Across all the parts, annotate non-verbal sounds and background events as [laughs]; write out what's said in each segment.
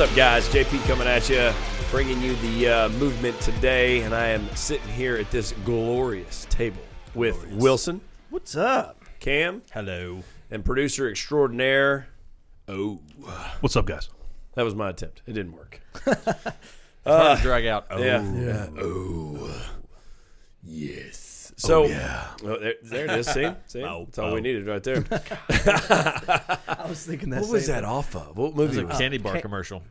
What's up, guys? JP coming at you, bringing you the uh, movement today, and I am sitting here at this glorious table with Wilson, What's up? Cam, Hello. and producer extraordinaire. Oh, What's up, guys? that was my attempt. It didn't work. [laughs] Hard to drag out. Oh. Yeah. yeah. Oh, yes. Oh, so, yeah. oh, there, there it is. See, [laughs] see, Oh, that's all we oh. needed right there. [laughs] I was thinking that. what was that thing. off of? What It was movie? a Was candy bar Can- commercial.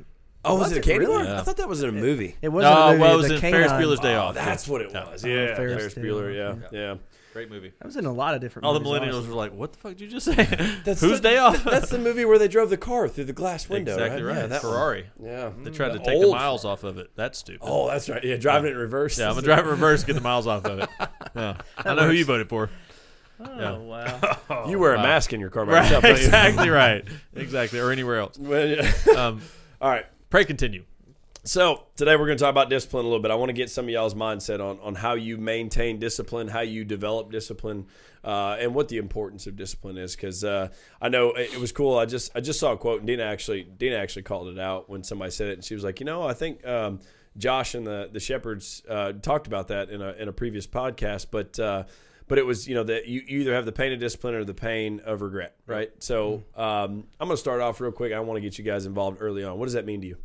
oh, was, Was it a candy really? bar? I thought that was in a movie. It wasn't No, a movie. well, it was the in Ferris Canine- Bueller's Day Oh, Off. that's what it was. Yeah, Ferris Ferris Bueller. Yeah, Bueller. yeah. Great movie. I was in a lot of different. All the movies, millennials honestly. were like, "What the fuck did you just say? [laughs] That's Whose the- day off?" That's the movie where they drove the car through the glass window. exactly right. Yeah, that one. Ferrari. Yeah. They tried to take the old miles off of it. That's stupid. Oh, that's right. Yeah, driving it in reverse. yeah, I'm gonna drive it reverse, get the miles off of it. [laughs] Yeah. I know who you voted for. Oh Yeah. wow! [laughs] You wear a Wow. mask in your car by Right, yourself. don't you? exactly right. Exactly, or anywhere else. Well, yeah. Um, All right. pray continue. So today we're going to talk about discipline a little bit. I want to get some of y'all's mindset on on how you maintain discipline, how you develop discipline, uh, and what the importance of discipline is. Because uh, I know it, it was cool. I just I just saw a quote, and Dina actually Dina actually called it out when somebody said it, and she was like, you know, I think. Um, Josh and the the shepherds uh, talked about that in a in a previous podcast, but uh, but it was you know that you, you either have the pain of discipline or the pain of regret, right? So um, I'm going to start off real quick. I want to get you guys involved early on. What does that mean to you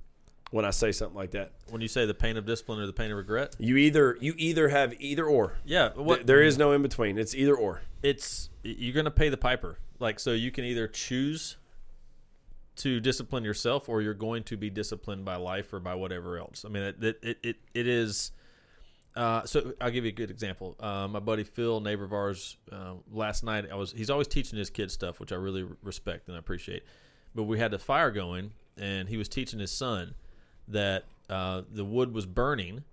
when I say something like that? When you say the pain of discipline or the pain of regret, You either you either have either or. yeah, Th- what there is no in between. It's either or. it's you're going to pay the piper. Like so, you can either choose to discipline yourself, or you're going to be disciplined by life or by whatever else. I mean, it it it, it, is. Uh, so I'll give you a good example. Uh, my buddy Phil, neighbor of ours, uh, last night I was. He's always teaching his kids stuff, which I really respect and I appreciate. But we had a fire going, and he was teaching his son that uh, the wood was burning,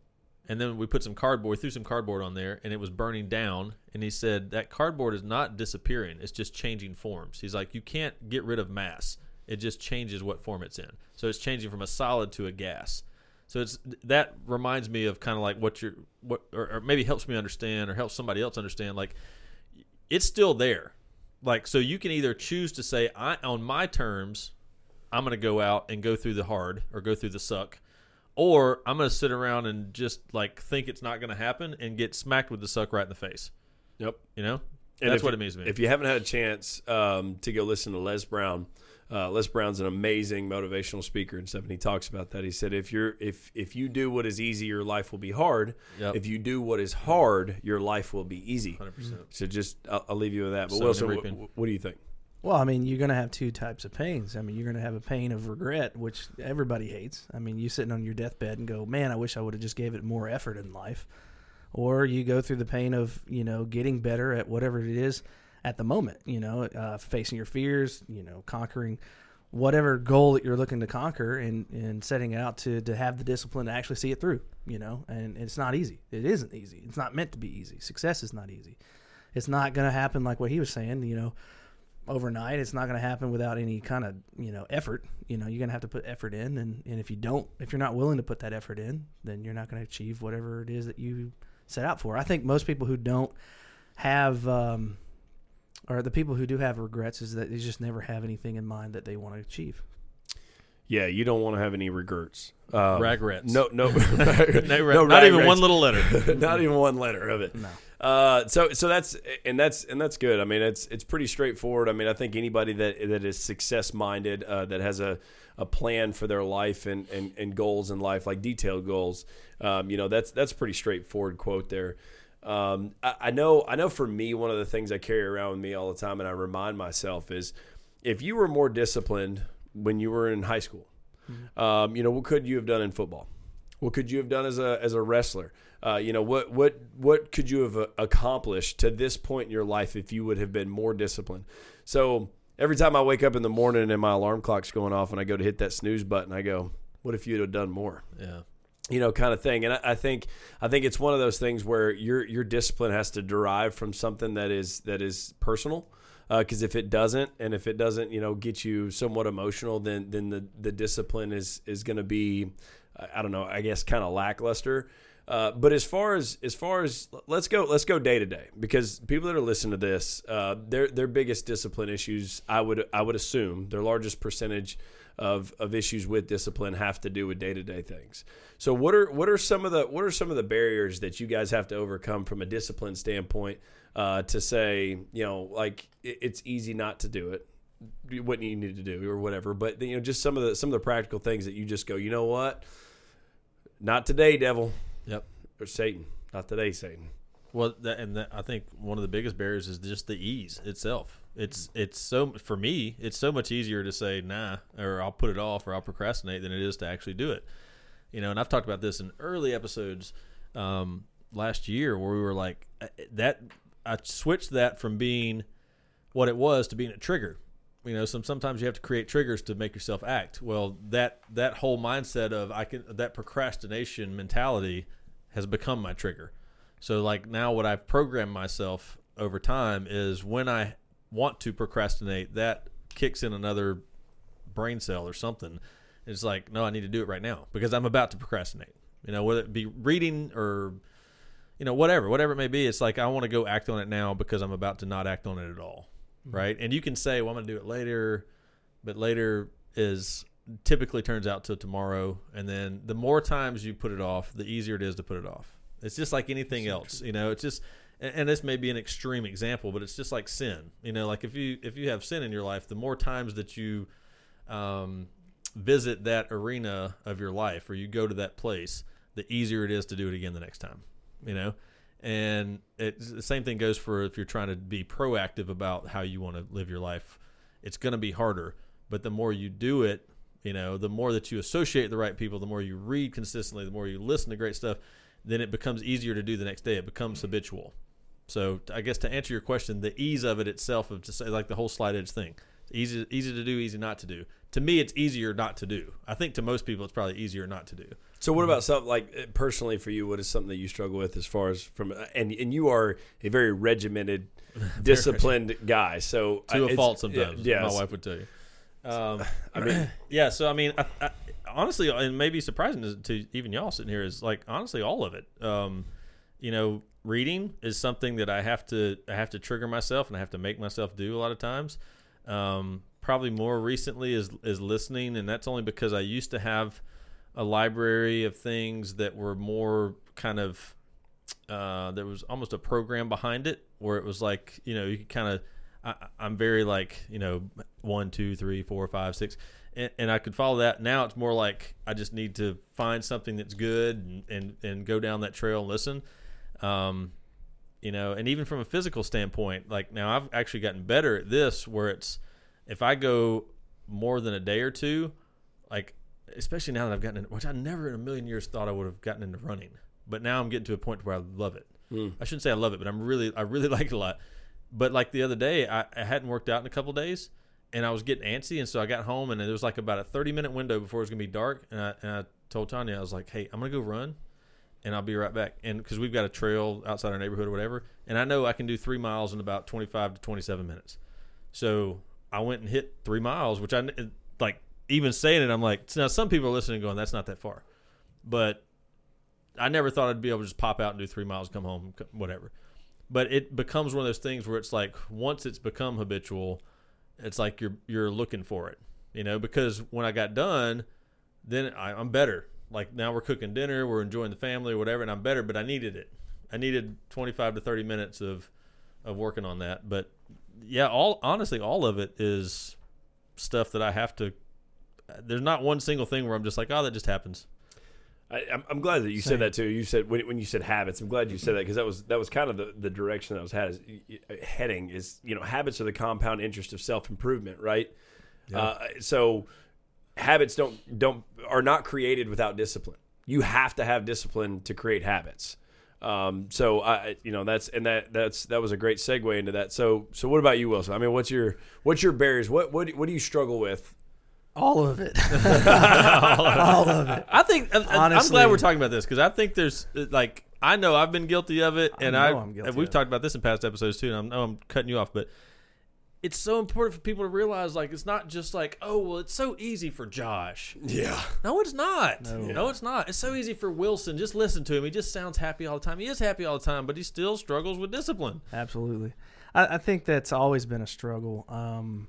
and then we put some cardboard, threw some cardboard on there, and it was burning down. And he said that cardboard is not disappearing; it's just changing forms. He's like, you can't get rid of mass; it just changes what form it's in. So it's changing from a solid to a gas. So it's that reminds me of kind of like what you're what, or, or maybe helps me understand, or helps somebody else understand. Like it's still there. Like so, you can either choose to say, I on my terms, I'm going to go out and go through the hard or go through the suck, or I'm going to sit around and just like think it's not going to happen and get smacked with the suck right in the face. Yep. You know, And that's what it means to me. If you haven't had a chance um, to go listen to Les Brown, uh, Les Brown's an amazing motivational speaker and stuff, and he talks about that. He said, "If you're if if you do what is easy, your life will be hard. Yep. If you do what is hard, your life will be easy." 100%. So just I'll, I'll leave you with that. But Sowing Wilson, what, what do you think? Well, I mean, you're going to have two types of pains. I mean, you're going to have a pain of regret, which everybody hates. I mean, you sitting on your deathbed and go, "Man, I wish I would have just gave it more effort in life." Or you go through the pain of you know getting better at whatever it is at the moment. You know, uh, facing your fears. You know, conquering whatever goal that you're looking to conquer, and and setting out to to have the discipline to actually see it through. You know, and it's not easy. It isn't easy. It's not meant to be easy. Success is not easy. It's not going to happen like what he was saying. You know overnight. It's not going to happen without any kind of you know effort. You know, you're going to have to put effort in, and, and if you don't, if you're not willing to put that effort in, then you're not going to achieve whatever it is that you set out for. I think most people who don't have, um, or the people who do have regrets, is that they just never have anything in mind that they want to achieve. Yeah, you don't want to have any regrets. Um, Regrets. No, no, [laughs] [laughs] No, no not even one little letter. [laughs] not even one letter of it. No. Uh, so so that's and that's and that's good. I mean, it's it's pretty straightforward. I mean, I think anybody that that is success minded, uh, that has a, a plan for their life and, and, and goals in life, like detailed goals, um, you know, that's that's a pretty straightforward quote there. Um, I, I know I know for me, one of the things I carry around with me all the time, and I remind myself is, if you were more disciplined when you were in high school, um, you know, what could you have done in football? What could you have done as a as a wrestler? Uh, you know, what what what could you have uh, accomplished to this point in your life if you would have been more disciplined? So every time I wake up in the morning and my alarm clock's going off and I go to hit that snooze button, I go, "What if you'd have done more?" yeah. you know, kind of thing. And I, I think I think it's one of those things where your your discipline has to derive from something that is that is personal. Because if it doesn't, and if it doesn't, you know, get you somewhat emotional, then then the the discipline is is going to be, I I don't know, I guess kind of lackluster. Uh, but as far as as far as let's go let's go day to day because people that are listening to this, uh, their their biggest discipline issues, I would I would assume their largest percentage of, of issues with discipline have to do with day to day things. So what are what are some of the what are some of the barriers that you guys have to overcome from a discipline standpoint uh, to say you know like it, it's easy not to do it what you need to do or whatever but you know just some of the some of the practical things that you just go you know what not today devil Yep. or Satan. Not today, Satan. Well, that, and that, I think one of the biggest barriers is just the ease itself. It's it's so for me, it's so much easier to say nah, or I'll put it off, or I'll procrastinate than it is to actually do it. You know, and I've talked about this in early episodes um, last year where we were like uh, that. I switched that from being what it was to being a trigger. You know, some sometimes you have to create triggers to make yourself act. Well, that that whole mindset of I can that procrastination mentality has become my trigger. So like now what I've programmed myself over time is when I want to procrastinate, that kicks in another brain cell or something. It's like, no, I need to do it right now because I'm about to procrastinate. You know, whether it be reading or you know, whatever, whatever it may be, it's like I want to go act on it now because I'm about to not act on it at all. Mm-hmm. Right? And you can say, Well, I'm gonna do it later, but later is typically turns out to tomorrow and then the more times you put it off, the easier it is to put it off. It's just like anything else, you know. It's just, and, and this may be an extreme example, but it's just like sin. You know, like if you if you have sin in your life, the more times that you um, visit that arena of your life, or you go to that place, the easier it is to do it again the next time. You know, and it's, the same thing goes for if you're trying to be proactive about how you want to live your life. It's going to be harder, but the more you do it, you know, the more that you associate the right people, the more you read consistently, the more you listen to great stuff, then it becomes easier to do the next day. It becomes habitual. So I guess to answer your question, the ease of it itself of just say like the whole slight edge thing, easy easy to do, easy not to do. To me, it's easier not to do. I think to most people, it's probably easier not to do. So what about something like uh, personally for you? What is something that you struggle with as far as from and and you are a very regimented, [laughs] disciplined guy. So To I- a it's- fault sometimes. Yeah, my wife would tell you. Um, [sighs] I mean, [clears throat] yeah, so I mean, I, I, honestly, and maybe surprising to, to even y'all sitting here is like honestly all of it. Um, you know, reading is something that I have to I have to trigger myself and I have to make myself do a lot of times. Um, probably more recently is is listening, and that's only because I used to have a library of things that were more kind of uh, there was almost a program behind it where it was like you know you could kind of I, I'm very like you know one two three four five six and, and I could follow that now it's more like I just need to find something that's good and and, and go down that trail and listen um, you know and even from a physical standpoint like now I've actually gotten better at this where it's if I go more than a day or two like especially now that I've gotten in, which I never in a million years thought I would have gotten into running but now I'm getting to a point where I love it. I shouldn't say I love it but I'm really I really [laughs] like it a lot. But like the other day, I, I hadn't worked out in a couple days, and I was getting antsy, and so I got home, and there was like about a thirty minute window before it was gonna be dark, and I, and I told Tanya, I was like, "Hey, I'm gonna go run, and I'll be right back." And because we've got a trail outside our neighborhood or whatever, and I know I can do three miles in about twenty five to twenty seven minutes, so I went and hit three miles, which I like. Even saying it, I'm like, now some people are listening, going, "That's not that far," but I never thought I'd be able to just pop out and do three miles, come home, whatever but it becomes one of those things where it's like once it's become habitual it's like you're you're looking for it you know because when i got done then I, i'm better like now we're cooking dinner we're enjoying the family or whatever and i'm better but i needed it i needed 25 to 30 minutes of of working on that but yeah all honestly all of it is stuff that i have to there's not one single thing where i'm just like oh that just happens I, I'm, I'm glad that you Same. said that too. You said when, when you said habits, I'm glad you said that because that was that was kind of the, the direction that was had, is, heading. Is you know habits are the compound interest of self improvement, right? Uh, so habits don't don't are not created without discipline. You have to have discipline to create habits. Um, so I, you know, that's and that that's that was a great segue into that. So so what about you, Wilson? I mean, what's your what's your barriers? What what what do you struggle with? All of it. [laughs] All of it. I think I- I- I'm glad we're talking about this because I think there's uh, like I know I've been guilty of it, I and know I I'm guilty and we've of it. talked about this in past episodes too. And I know I'm cutting you off, but it's so important for people to realize like it's not just like oh well it's so easy for Josh. Yeah. No, it's not. No. No. it's not. It's so easy for Wilson. Just listen to him. He just sounds happy all the time. He is happy all the time, but he still struggles with discipline. Absolutely. I, I think that's always been a struggle. Um,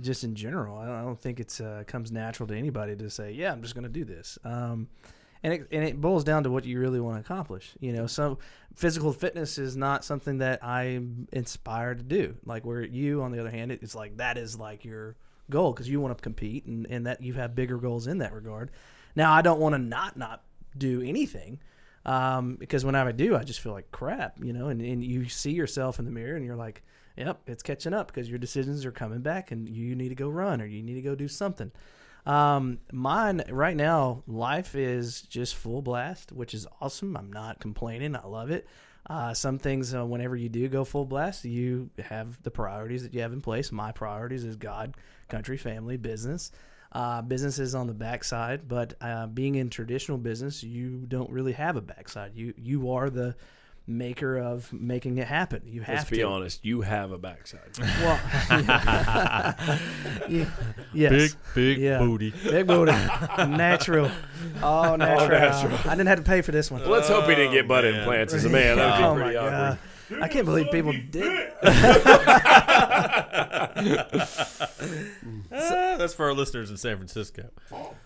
just in general, I don't, I don't think it's uh, comes natural to anybody to say, "Yeah, I'm just going to do this." Um, and it, and it boils down to what you really want to accomplish. You know, so physical fitness is not something that I'm inspired to do. Like where you, on the other hand, it's like that is like your goal because you want to compete and, and that you have bigger goals in that regard. Now, I don't want to not not do anything um, because whenever I do, I just feel like crap, you know. And, and you see yourself in the mirror and you're like, "Yep, it's catching up," because your decisions are coming back and you need to go run or you need to go do something. Um, mine right now, life is just full blast, which is awesome. I'm not complaining. I love it. Uh, some things, uh, whenever you do go full blast, you have the priorities that you have in place. My priorities is God, country, family, business. Uh, business is on the backside, but uh, being in traditional business, you don't really have a backside. You you are the maker of making it happen. You have Let's be to. honest. You have a backside. Well, [laughs] yeah. [laughs] yes. big Yeah. booty. Big booty. natural. Oh, natural. natural. I didn't have to pay for this one. Well, let's hope he didn't get butt man. implants as a man. That would oh be my pretty awkward. god! I can't believe people did. [laughs] Ah, that's for our listeners in San Francisco.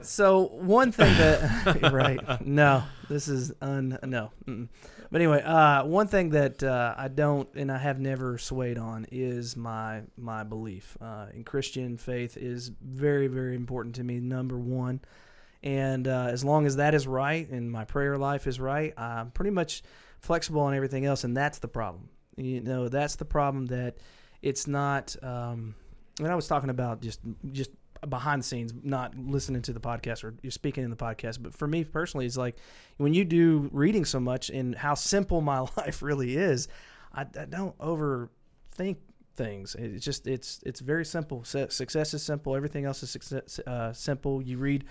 So one thing that right? No, this is un no. Mm-mm. But anyway, uh, one thing that uh, I don't and I have never swayed on is my my belief uh, in Christian faith is very very important to me. Number one, and uh, as long as that is right and my prayer life is right, I'm pretty much flexible on everything else, and that's the problem. You know, that's the problem that it's not. Um, and I was talking about just just behind the scenes, not listening to the podcast or you're speaking in the podcast. But for me personally, it's like when you do reading so much and how simple my [laughs] life really is, I, I don't overthink things. It's just it's it's very simple. Success is simple. Everything else is success, uh, simple. You read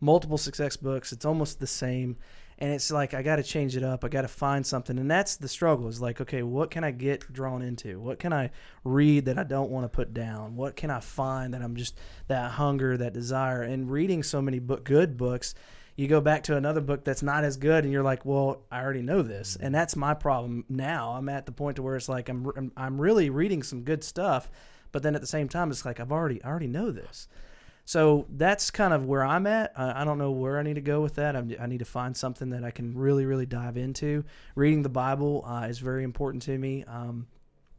multiple success books. It's almost the same. And it's like I got to change it up. I got to find something, and that's the struggle. Is like, okay, what can I get drawn into? What can I read that I don't want to put down? What can I find that I'm just that hunger, that desire? And reading so many book, good books, you go back to another book that's not as good, and you're like, well, I already know this, mm-hmm. and that's my problem now. I'm at the point to where it's like I'm I'm, I'm really reading some good stuff, but then at the same time, it's like I've already I already know this. So that's kind of where I'm at. I, I don't know where I need to go with that. I'm, I need to find something that I can really, really dive into. Reading the Bible uh, is very important to me. Um,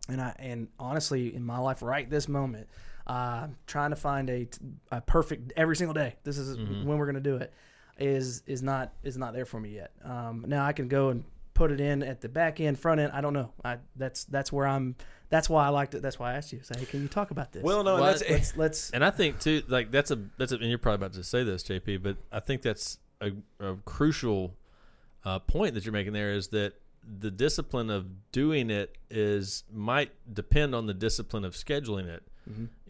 and I and honestly, in my life right this moment, uh, trying to find a, a perfect every single day. This is when we're going to do it. Is is not is not there for me yet. Um, now I can go and put it in at the back end, front end. I don't know. I that's that's where I'm. That's why I liked it. That's why I asked you. Say, hey, can you talk about this? Well, no, Well, that's let's let's. And I think too, like that's a that's a, and you're probably about to say this, JP, but I think that's a, a crucial uh, point that you're making there is that the discipline of doing it is might depend on the discipline of scheduling it.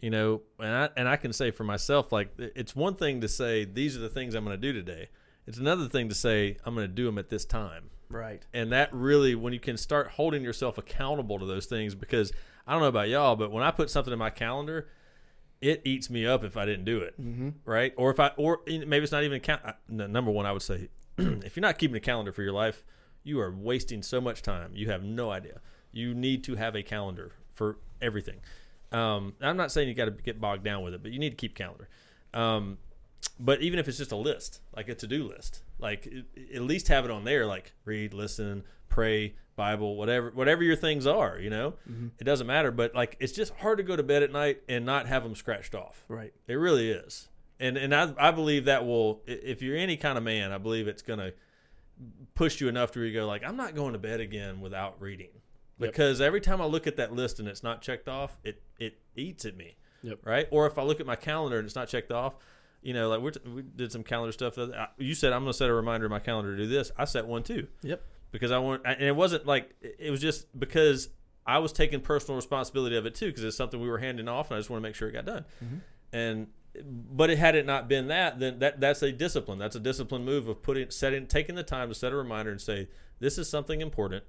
You know, and I and I can say for myself, like it's one thing to say these are the things I'm going to do today. It's another thing to say I'm going to do them at this time Right. and that really when you can start holding yourself accountable to those things because i don't know about y'all but when i put something in my calendar it eats me up if i didn't do it. Mm-hmm. right? Or if i or maybe it's not even a count number one i would say [clears throat] if you're not keeping a calendar for your life you are wasting so much time. You have no idea. You need to have a calendar for everything. Um, i'm not saying you got to get bogged down with it but you need to keep calendar. Um, but even if it's just a list, like a to-do list, like at least have it on there, like read, listen, pray, Bible, whatever, whatever your things are. You know, mm-hmm. it doesn't matter. But like, it's just hard to go to bed at night and not have them scratched off. Right. It really is, and and I I believe that will, if you're any kind of man, I believe it's gonna push you enough to where you go like, I'm not going to bed again without reading, Yep. because every time I look at that list and it's not checked off, it it eats at me Yep. right? Or if I look at my calendar and it's not checked off, you know, like we're t- we did some calendar stuff. other- I- You said I'm going to set a reminder in my calendar to do this. I set one too Yep. because I want, and it wasn't like it was just because I was taking personal responsibility of it too because it's something we were handing off, and I just want to make sure it got done. And but it had it not been that, then that that's a discipline. That's a discipline move of putting setting taking the time to set a reminder and say this is something important.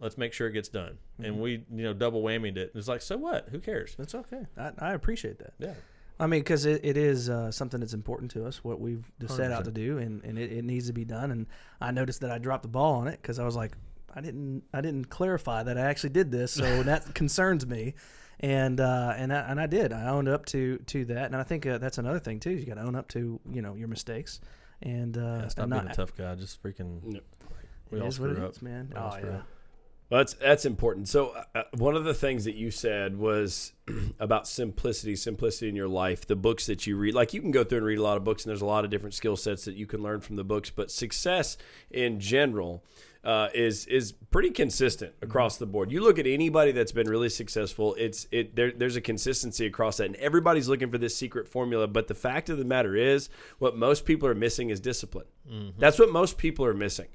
Let's make sure it gets done. Mm-hmm. And we, you know, double whammied it. It's like, so what? Who cares? That's okay. I, I appreciate that. Yeah. I mean, because it, it is uh, something that's important to us, what we've just set out to do, and, and it, it needs to be done. And I noticed that I dropped the ball on it because I was like, I didn't I didn't clarify that I actually did this, so [laughs] that concerns me. And uh, and I, and I did. I owned up to to that, and I think uh, that's another thing too. is You got to own up to you know your mistakes, and uh, Yeah, stop and being not, a tough guy. Just freaking. Yep. We it all is what it screw up. is, man. We all Oh screw yeah. up. Well, that's that's important. So uh, one of the things that you said was [clears throat] about simplicity, simplicity in your life. The books that you read, like you can go through and read a lot of books, and there's a lot of different skill sets that you can learn from the books. But success in general uh, is is pretty consistent across the board. You look at anybody that's been really successful. It's it there, there's a consistency across that, and everybody's looking for this secret formula. But the fact of the matter is, what most people are missing is discipline. That's what most people are missing.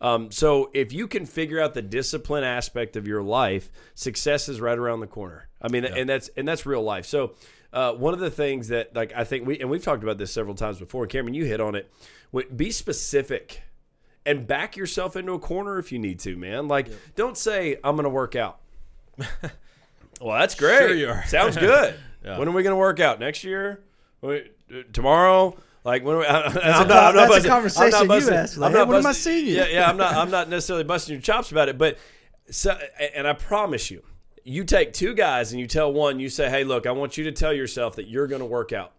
Um, so if you can figure out the discipline aspect of your life, success is right around the corner. I mean, and that's and that's real life. So uh, one of the things that like I think we and we've talked about this several times before. Cameron, you hit on it. Be specific and back yourself into a corner if you need to, man. Like, don't say I'm going to work out. [laughs] well, that's great. Sure. Sounds [laughs] good. Yeah. When are we going to work out? Next year? Wait, uh, tomorrow? Like when are we, [laughs] I, am a not, I'm not that's a busting- I'm conversation not you asked, like, I'm hey, not am I seeing you? Yeah, yeah. I'm not. I'm not [laughs] necessarily busting your chops about it, but so, and I promise you, you take two guys and you tell one, you say, "Hey, look, I want you to tell yourself that you're going to work out."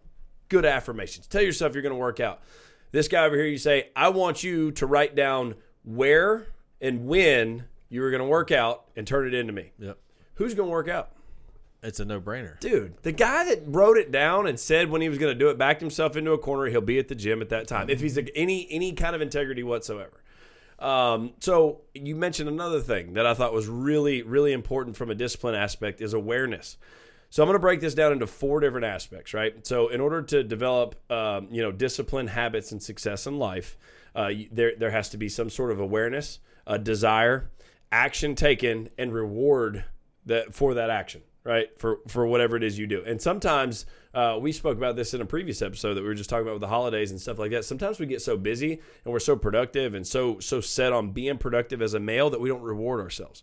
Good affirmations. Tell yourself you're going to work out. This guy over here, you say, "I want you to write down where and when you were going to work out and turn it into me." Yep. Who's going to work out? It's a no brainer. Dude, the guy that wrote it down and said when he was going to do it, backed himself into a corner. He'll be at the gym at that time if he's any any kind of integrity whatsoever. Um, so you mentioned another thing that I thought was really really important from a discipline aspect is awareness. So I'm going to break this down into four different aspects, right? So in order to develop, um, you know, discipline, habits, and success in life, uh, there there has to be some sort of awareness, a desire, action taken, and reward that for that action, right? For for whatever it is you do. And sometimes uh, we spoke about this in a previous episode that we were just talking about with the holidays and stuff like that. Sometimes we get so busy and we're so productive and so so set on being productive as a male that we don't reward ourselves.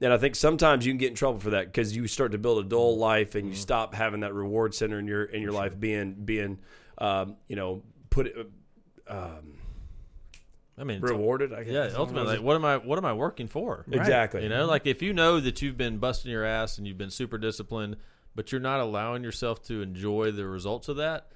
And I think sometimes you can get in trouble for that because you start to build a dull life and you stop having that reward center in your in your life being being um, you know put um, I mean, rewarded. I guess. yeah. Ultimately, like, what am I? What am I working for? exactly. You know, mm-hmm. like if you know that you've been busting your ass and you've been super disciplined, but you're not allowing yourself to enjoy the results of that,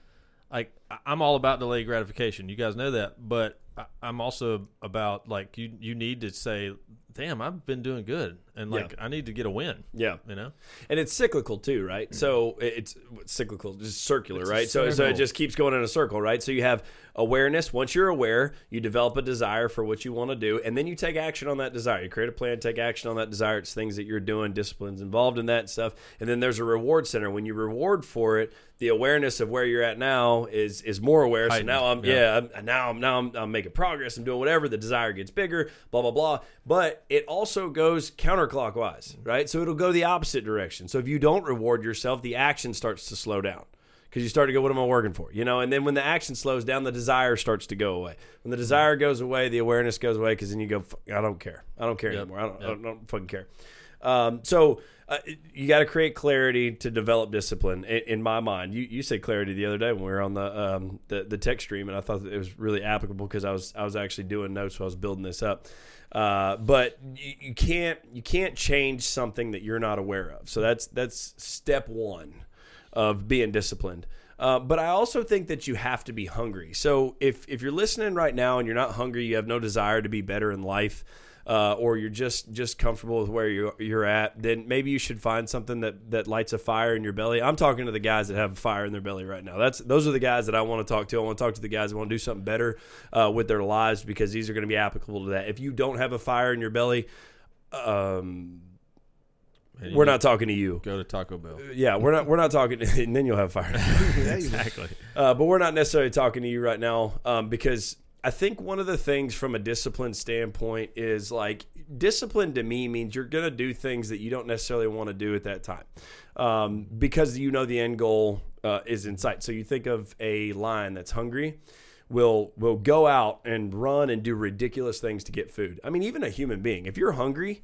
like I- I'm all about delayed gratification. You guys know that, but I- I'm also about like you. You need to say, "Damn, I've been doing good," and like I need to get a win. yeah. You know, and it's cyclical too, right? So it's it's cyclical, just circular, It's right? So so it just keeps going in a circle, right? So you have awareness. Once you're aware, you develop a desire for what you want to do, and then you take action on that desire. You create a plan, take action on that desire. It's things that you're doing, disciplines involved in that stuff, and then there's a reward center. When you reward for it, the awareness of where you're at now is is more aware. So now I'm yeah. yeah, I'm, now I'm now I'm, I'm making progress. I'm doing whatever. The desire gets bigger. Blah blah blah. But it also goes counterclockwise, right? So it'll go the opposite direction. So if you don't reward yourself, the action starts to slow down because you start to go, "What am I working for?" You know. And then when the action slows down, the desire starts to go away. When the desire goes away, the awareness goes away because then you go, "I don't care. I don't care Yep. anymore. I don't, I don't, I don't fucking care." Um, so uh, you got to create clarity to develop discipline. In, in my mind, you, you said clarity the other day when we were on the um, the, the tech stream, and I thought it was really applicable because I was I was actually doing notes while I was building this up. Uh, but you, you can't you can't change something that you're not aware of. So that's that's step one of being disciplined. Uh, but I also think that you have to be hungry. So if if you're listening right now and you're not hungry, you have no desire to be better in life, uh, or you're just just comfortable with where you're you're at, then maybe you should find something that that lights a fire in your belly. I'm talking to the guys that have a fire in their belly right now. That's those are the guys that I want to talk to. I want to talk to the guys that want to do something better uh, with their lives because these are going to be applicable to that. If you don't have a fire in your belly, um, And we're not talking to you. go to Taco Bell. Yeah, we're not we're not talking, [laughs] and then you'll have fire. [laughs] exactly. Uh, but we're not necessarily talking to you right now um, because I think one of the things from a discipline standpoint is like discipline to me means you're going to do things that you don't necessarily want to do at that time um, because you know the end goal uh, is in sight. So you think of a lion that's hungry. Will will go out and run and do ridiculous things to get food. I mean, even a human being, if you're hungry,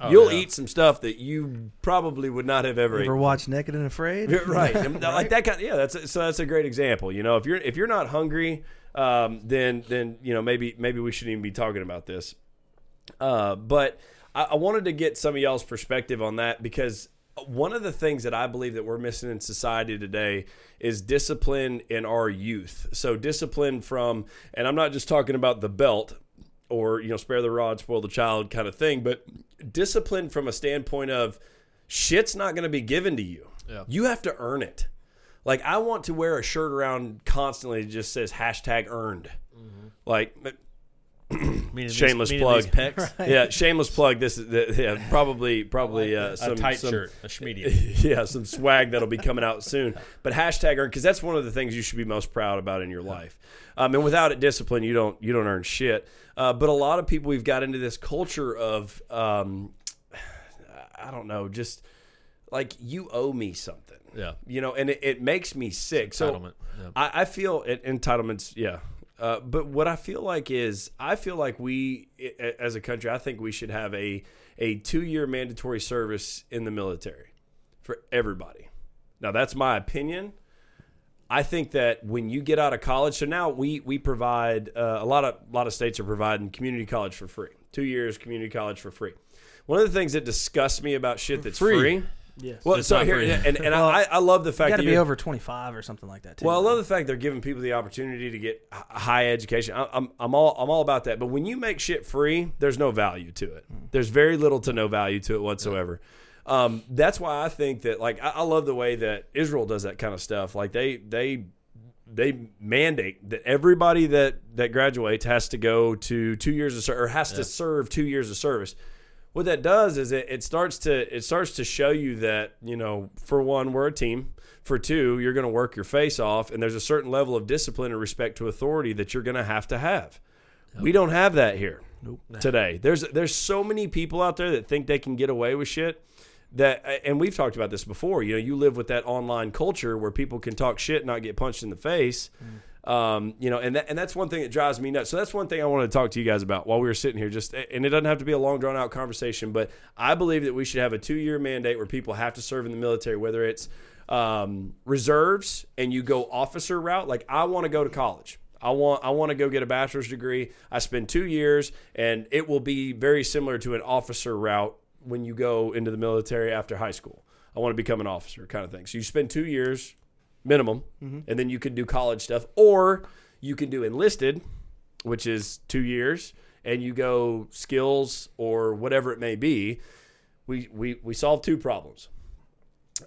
Oh, You'll yeah. eat some stuff that you probably would not have ever. Ever eaten. watch Naked and Afraid? You're [laughs] right. [laughs] Like that kind. yeah, that's so. That's a great example. You know, if you're if you're not hungry, um, then then you know maybe maybe we shouldn't even be talking about this. Uh, but I, I wanted to get some of y'all's perspective on that because one of the things that I believe that we're missing in society today is discipline in our youth. So discipline from, and I'm not just talking about the belt or you know spare the rod, spoil the child kind of thing, but discipline from a standpoint of shit's not going to be given to you. Yeah. You have to earn it. Like I want to wear a shirt around constantly that just says hashtag earned. Like [clears throat] Shameless these, plug. pecs, [laughs] yeah, shameless plug. This is the, yeah, [laughs] probably probably uh, a some tight some, shirt, a schmedium. [laughs] yeah, some swag that'll be coming out soon. But hashtag earn because that's one of the things you should be most proud about in your life. Um, and without it, discipline, you don't you don't earn shit. Uh, but a lot of people we've got into this culture of um, [sighs] I don't know, just like you owe me something. Yeah. You know, and it, it makes me sick. So Yeah. I, I feel it, entitlements, yeah. Uh, but what I feel like is, I feel like we, as a country, I think we should have a a two year mandatory service in the military for everybody. Now that's my opinion. I think that when you get out of college, so now we we provide uh, a lot of a lot of states are providing community college for free, two years community college for free. One of the things that disgusts me about shit that's Free. free. Yes. Well, It's so not here free. and, and Well, I, I love the fact that you fact got that to be you're- over 25 or something like that, too. well, I love the fact they're giving people the opportunity to get h- high education. I- I'm, I'm all I'm all about that. But when you make shit free, there's no value to it. There's very little to no value to it whatsoever. Um, that's why I think that like I, I love the way that Israel does that kind of stuff. Like they they they mandate that everybody that that graduates has to go to two years of service or has to serve two years of service what that does is it, it starts to it starts to show you that you know for one we're a team. For two you're going to work your face off and there's a certain level of discipline and respect to authority that you're going to have to have. We don't have that here today. There's there's so many people out there that think they can get away with shit that and we've talked about this before. You know you live with that online culture where people can talk shit and not get punched in the face mm. Um, you know, and that, and that's one thing that drives me nuts. So that's one thing I wanted to talk to you guys about while we were sitting here. Just and it doesn't have to be a long drawn out conversation, but I believe that we should have a two year mandate where people have to serve in the military, whether it's um, reserves and you go officer route. Like I want to go to college. I want I want to go get a bachelor's degree. I spend two years, and it will be very similar to an officer route when you go into the military after high school. I want to become an officer, kind of thing. So you spend two years minimum, and then you can do college stuff, or you can do enlisted, which is two years, and you go skills or whatever it may be. We we we solve two problems.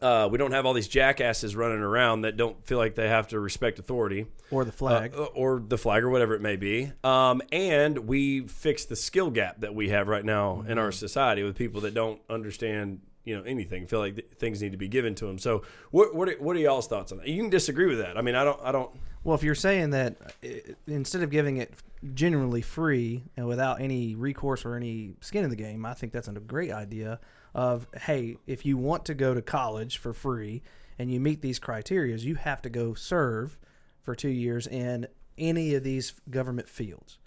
Uh, we don't have all these jackasses running around that don't feel like they have to respect authority or the flag. uh, or the flag or whatever it may be. Um, and we fix the skill gap that we have right now in our society with people that don't understand, you know, anything. Feel like th- things need to be given to them. So, what what are, what are y'all's thoughts on that? You can disagree with that. I mean, I don't I don't. Well, if you're saying that uh, instead of giving it genuinely free and without any recourse or any skin in the game, I think that's a great idea. Of hey, if you want to go to college for free and you meet these criteria, you have to go serve for two years in any of these government fields,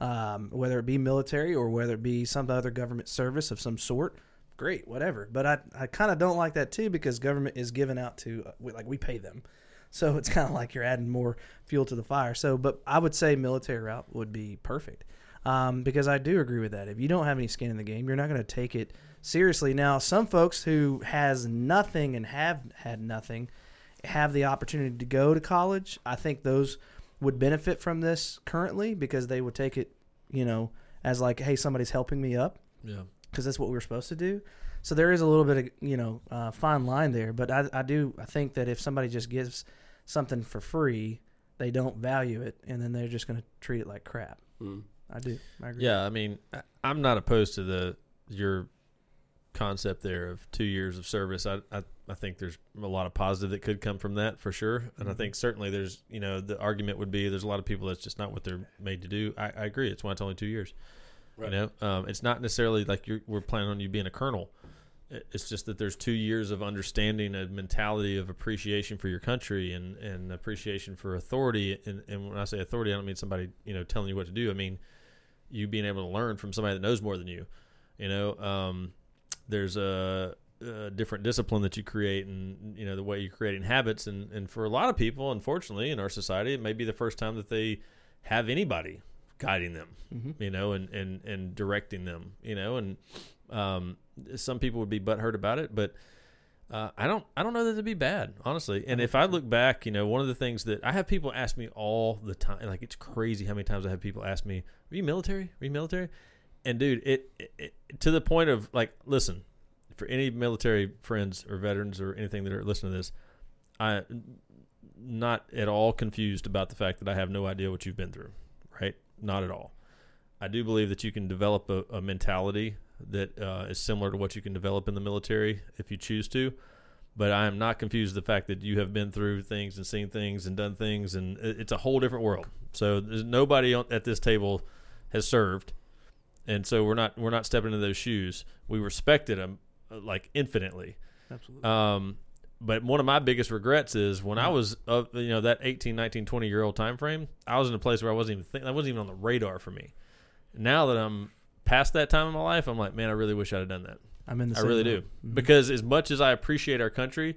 um, whether it be military or whether it be some other government service of some sort. Great, whatever. But I, I kind of don't like that too because government is given out to uh, like we pay them. So it's kind of like you're adding more fuel to the fire. So, but I would say military route would be perfect um, because I do agree with that. If you don't have any skin in the game, you're not going to take it seriously. Now, some folks who has nothing and have had nothing have the opportunity to go to college. I think those would benefit from this currently because they would take it, you know, as like, hey, somebody's helping me up Yeah. Because that's what we were supposed to do. So there is a little bit of you know uh, fine line there, but I, I do I think that if somebody just gives something for free, they don't value it, and then they're just going to treat it like crap. Mm. I do. I agree. Yeah, I mean, I- I'm not opposed to the your concept there of two years of service. I, I I think there's a lot of positive that could come from that for sure, and I think certainly there's you know the argument would be there's a lot of people that's just not what they're made to do. I, I agree. It's why it's only two years. Right. You know, um, it's not necessarily like you're we're planning on you being a colonel. It's just that there's two years of understanding a mentality of appreciation for your country and, and appreciation for authority. And, and when I say authority, I don't mean somebody you know telling you what to do. I mean you being able to learn from somebody that knows more than you. You know, um, there's a, a different discipline that you create, and you know the way you're creating habits. And and for a lot of people, unfortunately, in our society, it may be the first time that they have anybody guiding them, you know, and and and directing them, you know, and um, some people would be butthurt about it, but. Uh, I don't. I don't know that it'd be bad, honestly. And if I look back, you know, one of the things that I have people ask me all the time, like it's crazy how many times I have people ask me, "Are you military? Are you military?" And dude, it, it, it to the point of like, listen, for any military friends or veterans or anything that are listening to this, I not at all confused about the fact that I have no idea what you've been through, right? Not at all. I do believe that you can develop a, a mentality that uh, is similar to what you can develop in the military if you choose to. But I am not confused with the fact that you have been through things and seen things and done things, and it's a whole different world. So there's nobody on, at this table has served, and so we're not we're not stepping into those shoes. We respected them uh, like infinitely. Absolutely. Um, but one of my biggest regrets is when I was, uh, you know, that 18, 19, 20 year old time frame, I was in a place where I wasn't even think, that wasn't even on the radar for me. Now that I'm past that time in my life, I'm like, man, I really wish I'd have done that. I'm in the I really do. Mhm. Because as much as I appreciate our country,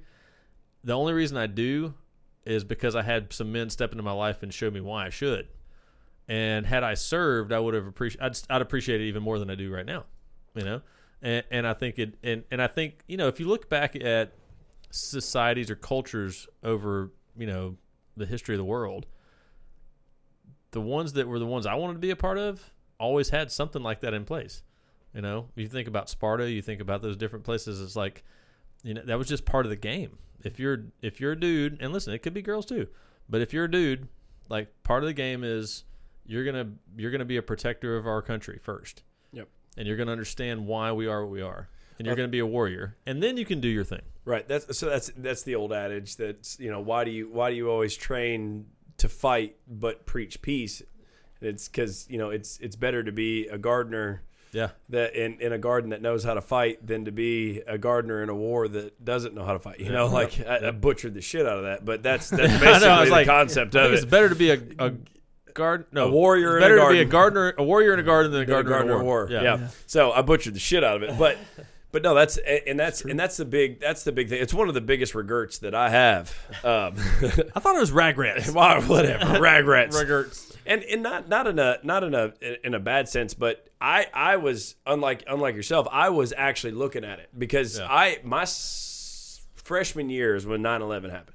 the only reason I do is because I had some men step into my life and show me why I should. And had I served, I would have appreciated. I'd, I'd appreciate it even more than I do right now. You know, and and I think it and and I think you know if you look back at societies or cultures over you know the history of the world, the ones that were the ones I wanted to be a part of always had something like that in place. You know, you think about Sparta, you think about those different places. It's like, you know, that was just part of the game. If you're if you're a dude, and listen, it could be girls too, but if you're a dude, like part of the game is you're gonna you're gonna be a protector of our country first. Yep. And you're gonna understand why we are what we are, and you're Uh, gonna be a warrior, and then you can do your thing. Right. That's so. That's that's the old adage. That's you know why do you why do you always train to fight but preach peace? It's because you know it's it's better to be a gardener Yeah. that in, in a garden that knows how to fight than to be a gardener in a war that doesn't know how to fight. You know, like I, I butchered the shit out of that, but that's [laughs] that's basically know, the like, concept of think it's it. better to be a, a guard, no, A warrior it's in a better to be a gardener, a warrior in a garden than a Than a gardener, in a war. Yeah. Yeah. So I butchered the shit out of it, but but no, that's and that's and that's the big that's the big thing. It's one of the biggest regrets that I have. Um, [laughs] I thought it was ragrats. [laughs] Well, whatever, [laughs] regrets, Regrets. and and not not in a not in a in a bad sense, but I I was unlike unlike yourself. I was actually looking at it because Yeah. I my s- freshman year is when 9-11 happened.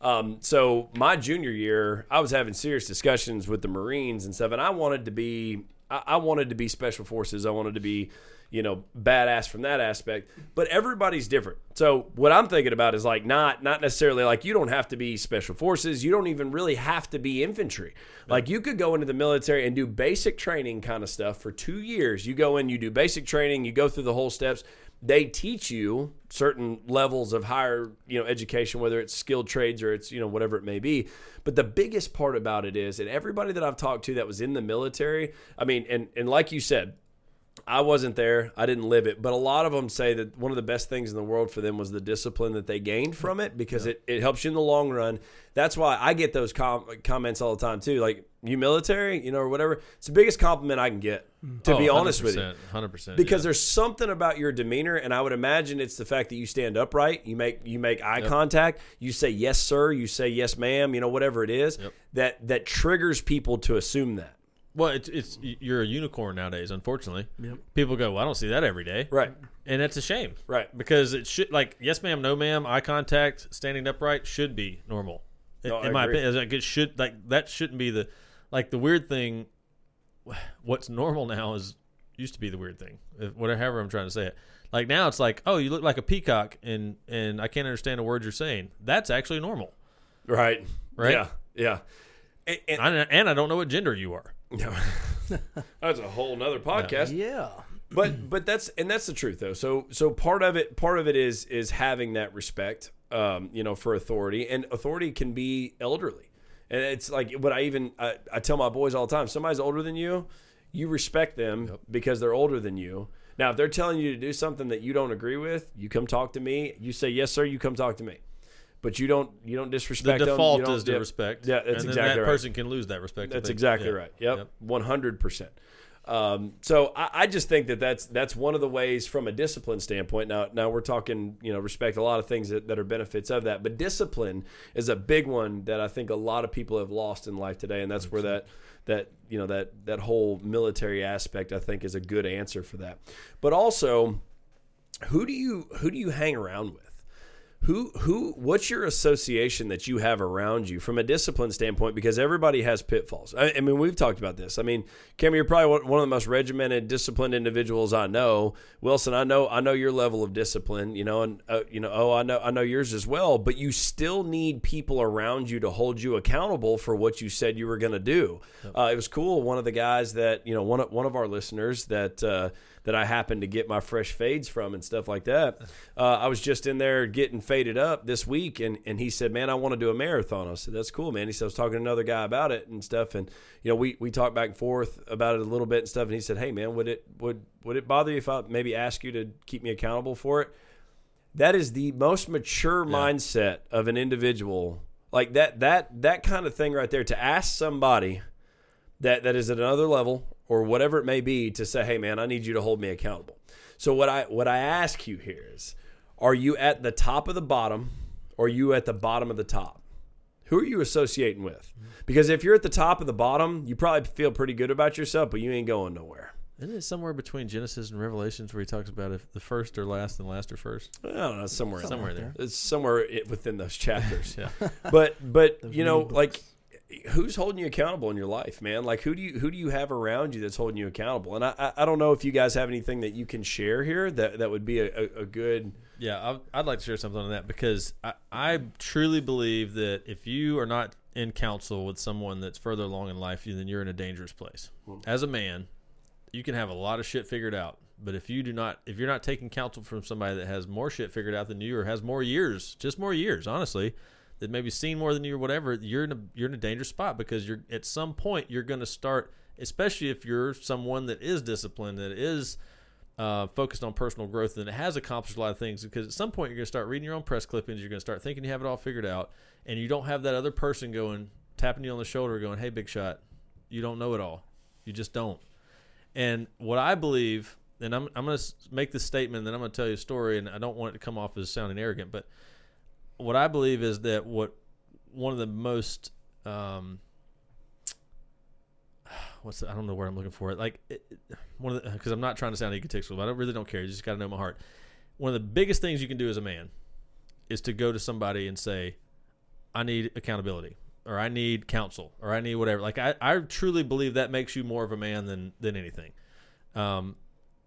Um, so my junior year, I was having serious discussions with the Marines and stuff, and I wanted to be I, I wanted to be special forces. I wanted to be you know badass from that aspect but everybody's different. So what i'm thinking about is like not not necessarily like you don't have to be special forces. You don't even really have to be infantry. Like you could go into the military and do basic training kind of stuff for two years. You go in you do basic training you go through the whole steps. They teach you certain levels of higher you know education whether it's skilled trades or it's you know whatever it may be. But the biggest part about it is and everybody that i've talked to that was in the military i mean and and like you said I wasn't there. I didn't live it. But a lot of them say that one of the best things in the world for them was the discipline that they gained from it because it, it helps you in the long run. That's why I get those com- comments all the time, too. Like, you military, you know, or whatever. It's the biggest compliment I can get, to Oh, be honest with you. hundred percent. Because there's something about your demeanor, and I would imagine it's the fact that you stand upright, you make you make eye contact, you say yes sir, you say yes ma'am, you know whatever it is Yep. that that triggers people to assume that. Well, it's it's you're a unicorn nowadays. Unfortunately, Yep. people go, "Well, I don't see that every day," Right, and that's a shame, right. Because it should like yes, ma'am, no, ma'am, eye contact, standing upright should be normal. In- I my agree. opinion, like it should like that shouldn't be the like the weird thing. [sighs] What's normal now is used to be the weird thing. Whatever I'm trying to say it. Like now, it's like, oh, you look like a peacock, and and I can't understand a word you're saying. That's actually normal, Right. Right? Yeah. Yeah. And, and- I, and I don't know what gender you are. [laughs] that's a whole nother podcast. Yeah. But but that's and that's the truth though. So so part of it part of it is is having that respect, um, you know, for authority, and authority can be elderly, and it's like what I even I, I tell my boys all the time. Somebody's older than you, you respect them because they're older than you. Now, if they're telling you to do something that you don't agree with, you come talk to me. You say yes, sir. You come talk to me. But you don't you don't The disrespect them. You default don't- is to yeah. respect. Yeah, that's and exactly that right. person can lose that respect. That's exactly yeah. right. Yep, one hundred percent. Um, so I, I just think that that's that's one of the ways from a discipline standpoint. Now, now we're talking, you know, respect a lot of things that, that are benefits of that, but discipline is a big one that I think a lot of people have lost in life today, and that's where that that you know that that whole military aspect I think is a good answer for that. But also, who do you who do you hang around with? Who who what's your association that you have around you from a discipline standpoint? Because everybody has pitfalls. I, I mean we've talked about this. I mean cam you're probably one of the most regimented disciplined individuals i know. Wilson i know i know your level of discipline you know and uh, you know oh i know i know yours as well but you still need people around you to hold you accountable for what you said you were going to do uh, it was cool. One of the guys that you know one of, one of our listeners that uh, that I happened to get my fresh fades from and stuff like that. Uh, I was just in there getting faded up this week, and, and he said, "Man, I want to do a marathon." I said, "That's cool, man." He said, "I was talking to another guy about it and stuff, and you know, we we talked back and forth about it a little bit and stuff." And he said, "Hey, man, would it would would it bother you if I maybe ask you to keep me accountable for it?" That is the most mature yeah. mindset of an individual. Like that that that kind of thing right there to ask somebody that that is at another level or whatever it may be to say, "Hey man, I need you to hold me accountable." So what I what I ask you here is, are you at the top of the bottom or are you at the bottom of the top? Who are you associating with? Because if you're at the top of the bottom, you probably feel pretty good about yourself, but you ain't going nowhere. Isn't it somewhere between Genesis and Revelations where he talks about if the first or last and last or first? I don't know, somewhere somewhere there. there. It's somewhere within those chapters. [laughs] yeah. But but you know, like who's holding you accountable in your life, man? Like who do you who do you have around you that's holding you accountable? And I I don't know if you guys have anything that you can share here that that would be a, a, a good. Yeah, I'd like to share something on that because I, I truly believe that if you are not in counsel with someone that's further along in life, then you're in a dangerous place. Hmm. As a man, you can have a lot of shit figured out, but if you do not, if you're not taking counsel from somebody that has more shit figured out than you or has more years, just more years, honestly, that maybe seen more than you or whatever, you're in a you're in a dangerous spot because you're at some point you're going to start, especially if you're someone that is disciplined, that is uh, focused on personal growth, and it has accomplished a lot of things. Because at some point you're going to start reading your own press clippings, you're going to start thinking you have it all figured out, and you don't have that other person going tapping you on the shoulder, going, "Hey, big shot, you don't know it all, you just don't." And what I believe, and I'm I'm going to make this statement, then I'm going to tell you a story, and I don't want it to come off as sounding arrogant, but what I believe is that what one of the most um, [sighs] what's the, I don't know where I'm looking for it. Like it, one of the because I'm not trying to sound egotistical, but I really don't care. You just got to know my heart. One of the biggest things you can do as a man is to go to somebody and say, "I need accountability." Or I need counsel, or I need whatever. Like I, I truly believe that makes you more of a man than than anything. Um,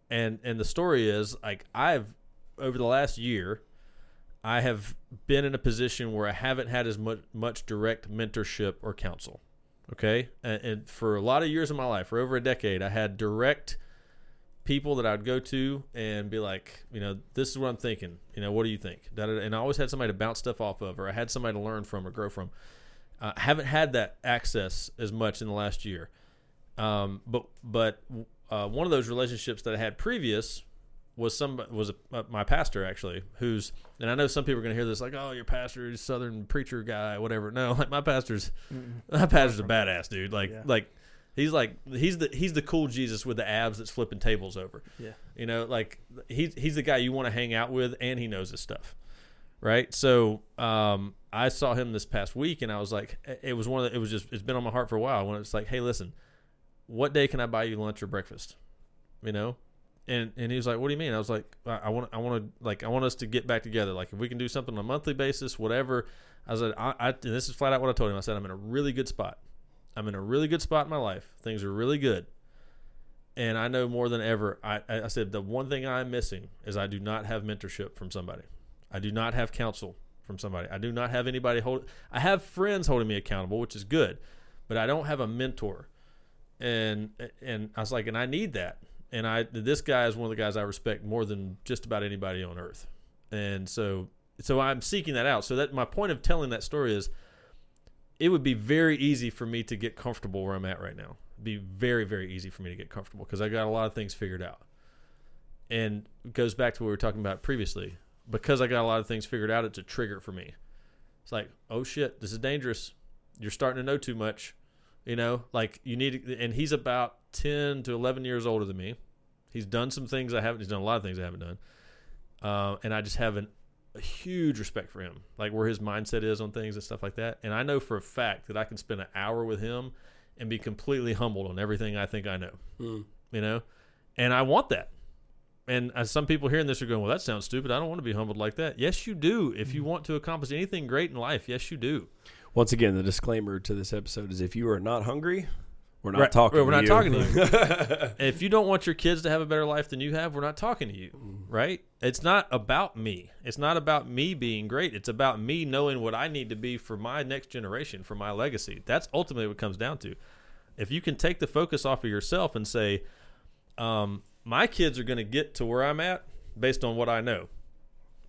and and the story is like I've over the last year, I have been in a position where I haven't had as much, much direct mentorship or counsel. Okay. And, and, for a lot of years of my life, for over a decade, I had direct people that I'd go to and be like, you know, this is what I'm thinking. You know, what do you think? And I always had somebody to bounce stuff off of, or I had somebody to learn from or grow from. I haven't had that access as much in the last year. Um, but but uh, one of those relationships that I had previous was some was a, uh, my pastor actually who's and I know some people are going to hear this like oh your pastor is southern preacher guy whatever. No [laughs] like my pastor's Mm-mm. my pastor's a badass dude. Like yeah. like he's like he's the he's the cool Jesus with the abs that's flipping tables over. Yeah. You know like he's he's the guy you want to hang out with and he knows his stuff right? So um I saw him this past week and I was like it was one of the, it was just it's been on my heart for a while when it's like hey listen what day can I buy you lunch or breakfast? You know and and he was like, "What do you mean?" I was like, "I want I want to like I want us to get back together. Like if we can do something on a monthly basis, whatever." I said, I, I and this is flat out what I told him. I said, "I'm in a really good spot. I'm in a really good spot in my life. Things are really good." And I know more than ever. I, I said the one thing I'm missing is I do not have mentorship from somebody. I do not have counsel from somebody. I do not have anybody hold. I have friends holding me accountable, which is good, but I don't have a mentor. And and I was like, and I need that and I this guy is one of the guys I respect more than just about anybody on earth, and so so I'm seeking that out. So that my point of telling that story is, it would be very easy for me to get comfortable where I'm at right now. It'd be very very easy for me to get comfortable because I got a lot of things figured out, and it goes back to what we were talking about previously. Because I got a lot of things figured out, it's a trigger for me. It's like, oh shit, this is dangerous. You're starting to know too much. You know, like you need, and he's about ten to eleven years older than me. He's done some things I haven't. He's done a lot of things I haven't done, uh, and I just have an, a huge respect for him, like where his mindset is on things and stuff like that. And I know for a fact that I can spend an hour with him and be completely humbled on everything I think I know. Mm. You know, and I want that. And as some people hearing this are going, "Well, that sounds stupid. I don't want to be humbled like that." Yes, you do. If you want to accomplish anything great in life, yes, you do. Once again, the disclaimer to this episode is if you are not hungry, we're not Right. talking. We're to not you. talking to you. [laughs] if you don't want your kids to have a better life than you have, we're not talking to you, right? It's not about me. It's not about me being great. It's about me knowing what I need to be for my next generation, for my legacy. That's ultimately what it comes down to. If you can take the focus off of yourself and say, um, my kids are going to get to where I'm at based on what I know.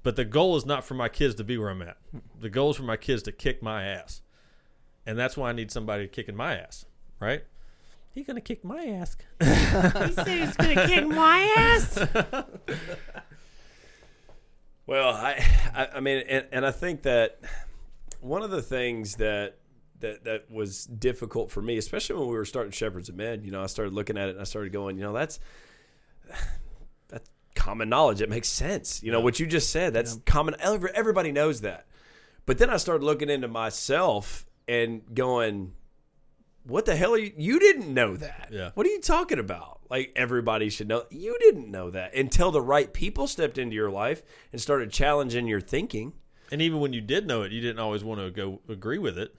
But the goal is not for my kids to be where I'm at. The goal is for my kids to kick my ass. And that's why I need somebody kicking my ass, right? He's going to kick my ass. He said he's gonna kick my ass. [laughs] Well, I, I, I mean, and, and I think that one of the things that that that was difficult for me, especially when we were starting Shepherds of Men, you know, I started looking at it and I started going, you know, that's that's common knowledge. It makes sense. You know, what you just said, that's common. Everybody knows that. But then I started looking into myself and going, what the hell are you? You didn't know that. Yeah. What are you talking about? Like everybody should know. You didn't know that until the right people stepped into your life and started challenging your thinking. And even when you did know it, you didn't always want to go agree with it.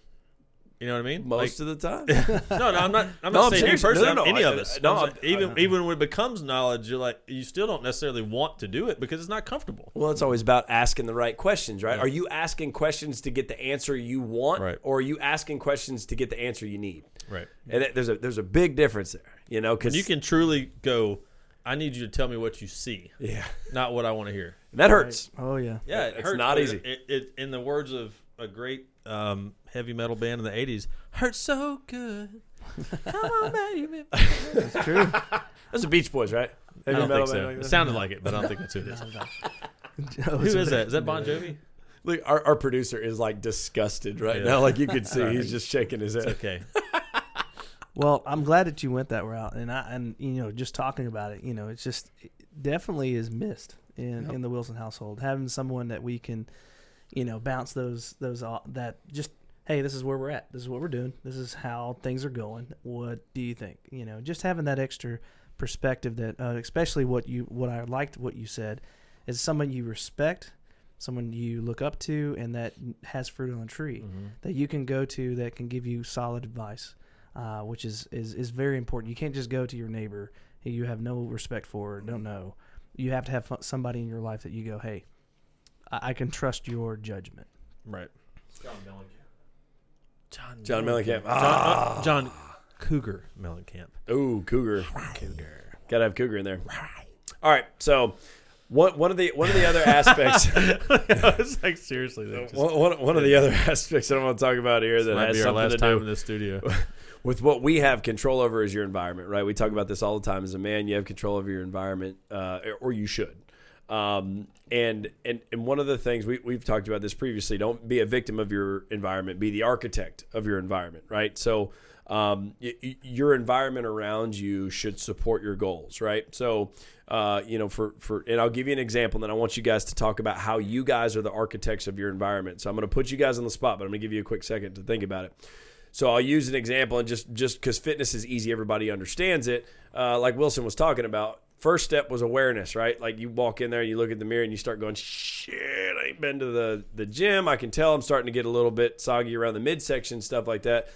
You know what I mean? Most of the time. [laughs] No, no, I'm not. I'm No, not I'm saying you personally. no, no, any I- of us. no, I'm I'm- saying even even when it becomes knowledge, you're like you still don't necessarily want to do it because it's not comfortable. well, it's always about asking the right questions, right? Are you asking questions to get the answer you want, Right. or are you asking questions to get the answer you need? Right. And it- there's a there's a big difference there, you know, because you can truly go. I need you to tell me what you see, yeah, not what I want to hear. that hurts. Oh yeah. Yeah, it It's hurts, not easy. It, it, in the words of a great um, heavy metal band in the '80s, "Hurts so good." [laughs] Come on, baby. It's true. [laughs] That's the Beach Boys, right? I don't metal think so. band like It sounded like it, but I don't think that's who it is. [laughs] Who is that? Is that Bon Jovi? Look, our, our producer is like disgusted right Yeah. now. Like you could see, he's just shaking his head. Okay. Well, I'm glad that you went that route, and I and you know just talking about it, you know, it's just it definitely is missed in in the Wilson household. Having someone that we can, you know, bounce those those off, that just hey, this is where we're at, this is what we're doing, this is how things are going. What do you think? You know, just having that extra perspective that, uh, especially what you what I liked what you said, is someone you respect, someone you look up to, and that has fruit on a tree that you can go to that can give you solid advice, uh, which is, is is very important. You can't just go to your neighbor who you have no respect for, or don't know. You have to have somebody in your life that you go, hey, I, I can trust your judgment. Right. John Mellencamp. John, John Mellencamp. Ah. uh, John Cougar Mellencamp. Ooh, cougar. Cougar. Gotta have cougar in there. Right. All right. So one one of the one of the other aspects [laughs] it's like seriously, that [laughs] just one, one, one of the other [laughs] aspects that I want to talk about here that might has be our something last to time do in the studio. With what we have control over is your environment, right? We talk about this all the time. As a man, you have control over your environment, uh, or you should. Um, and and and one of the things we we've talked about this previously. Don't be a victim of your environment. Be the architect of your environment, right? So. Um, y- your environment around you should support your goals, right? So, uh, you know, for for and I'll give you an example. And then I want you guys to talk about how you guys are the architects of your environment. So I'm going to put you guys on the spot, but I'm going to give you a quick second to think about it. So I'll use an example, and just just because fitness is easy, everybody understands it. Uh, like Wilson was talking about, first step was awareness, right? Like you walk in there and you look at the mirror and you start going, "Shit, I ain't been to the the gym. I can tell I'm starting to get a little bit soggy around the midsection, stuff like that."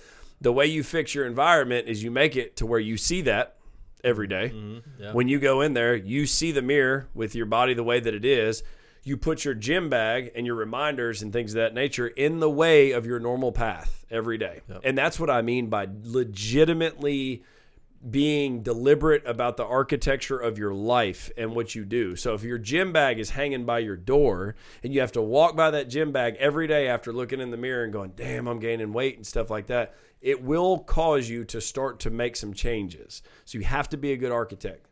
The way you fix your environment is you make it to where you see that every day. yeah. When you go in there, you see the mirror with your body the way that it is. You put your gym bag and your reminders and things of that nature in the way of your normal path every day. And that's what I mean by legitimately being deliberate about the architecture of your life and what you do. So if your gym bag is hanging by your door and you have to walk by that gym bag every day after looking in the mirror and going, "Damn, I'm gaining weight" and stuff like that, it will cause you to start to make some changes. So you have to be a good architect.